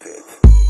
pit.